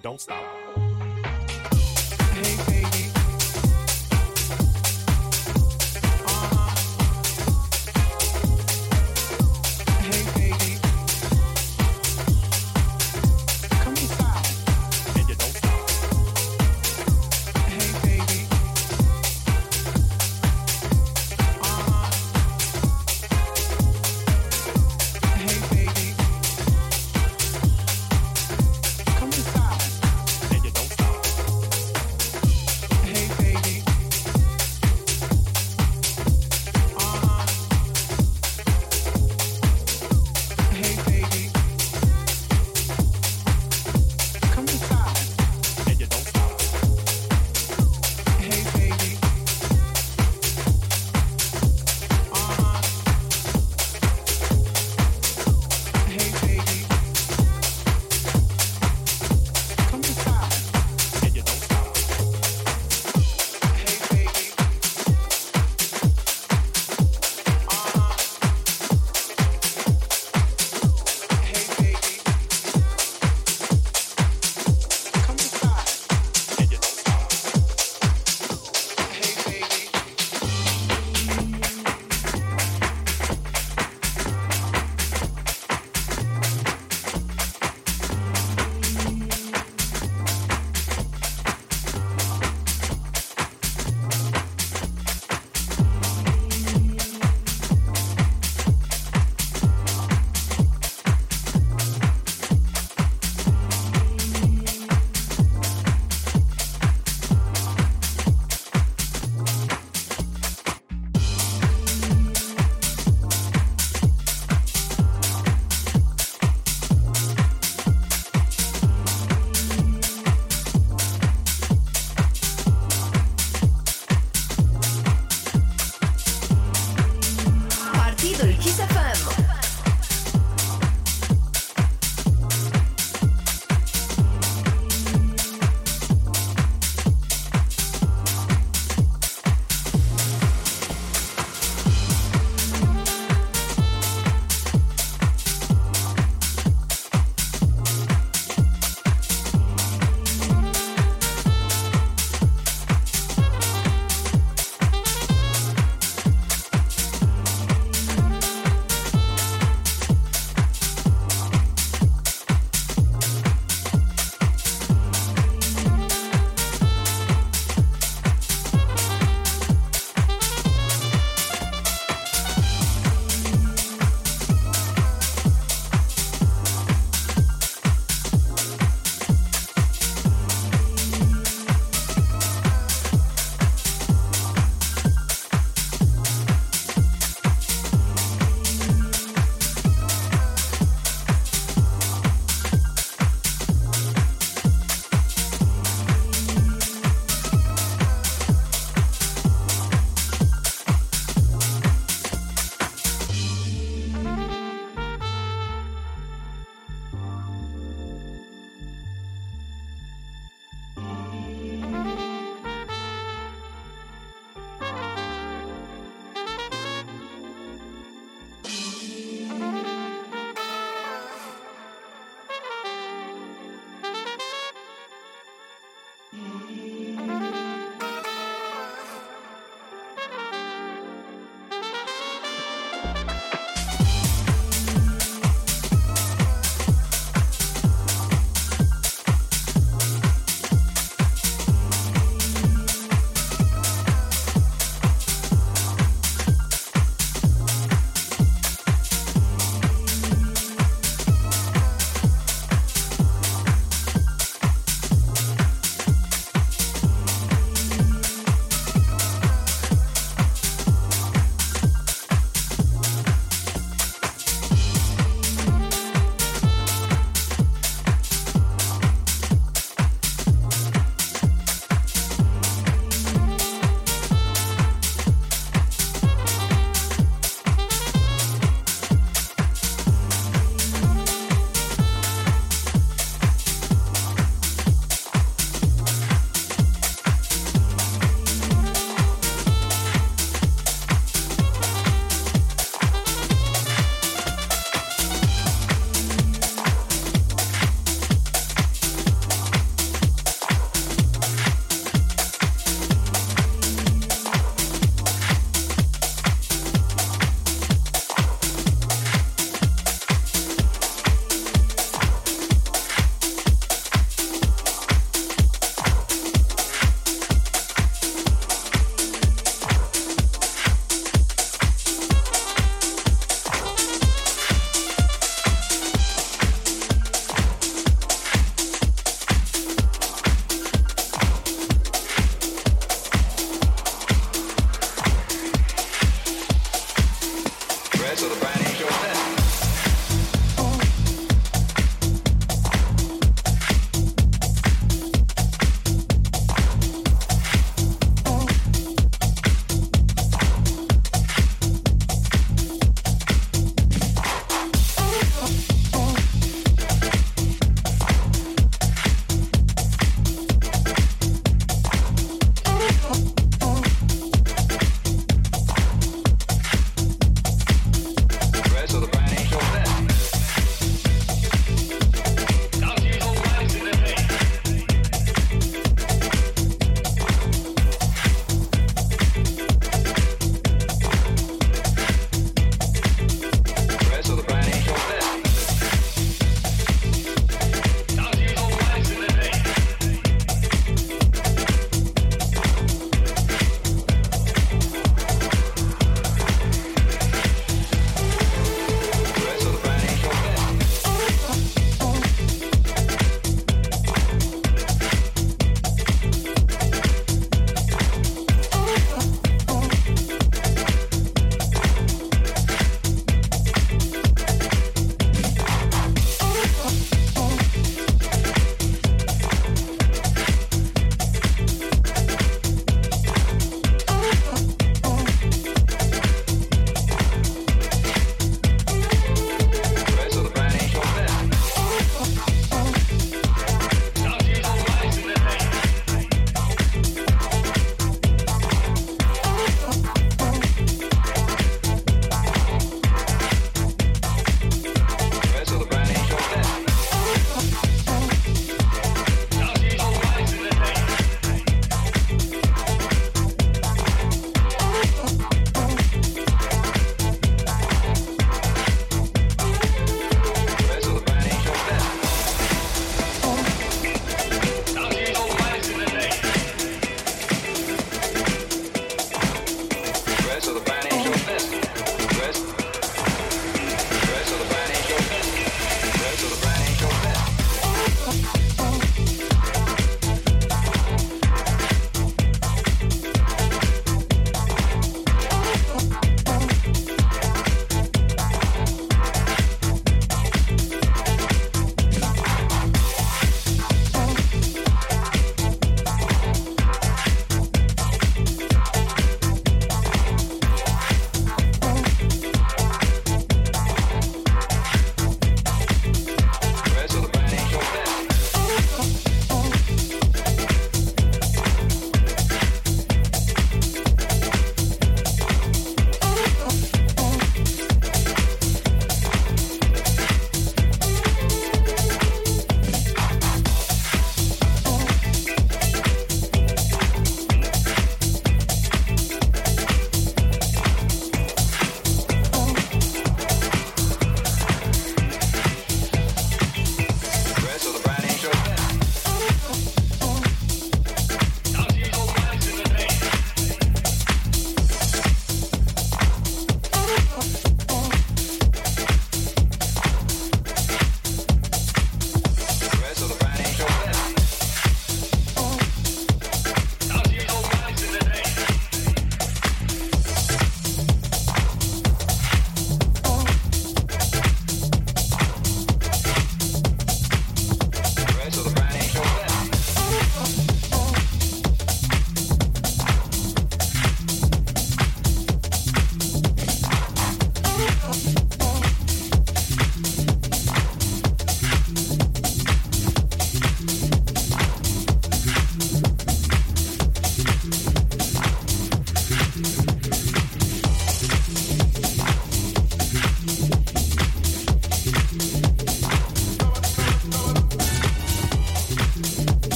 Don't stop.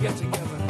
get together.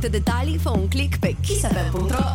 Multe detalii, fă un click pe kissfm.ro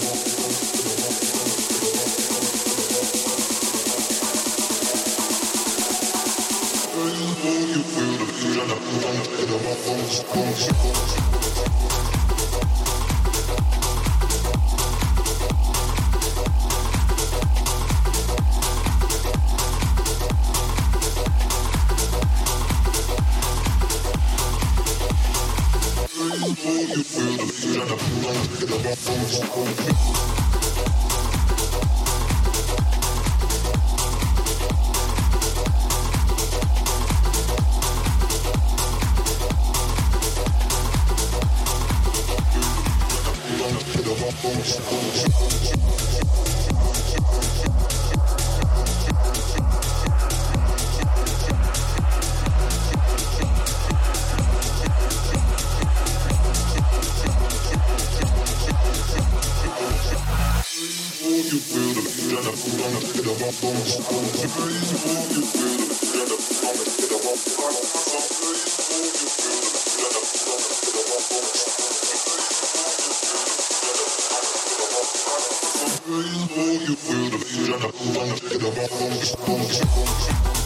Estrella, la puta, la pena, the vamos, vamos. you feel the beat and I wanna the bomb, bomb, bomb, bomb.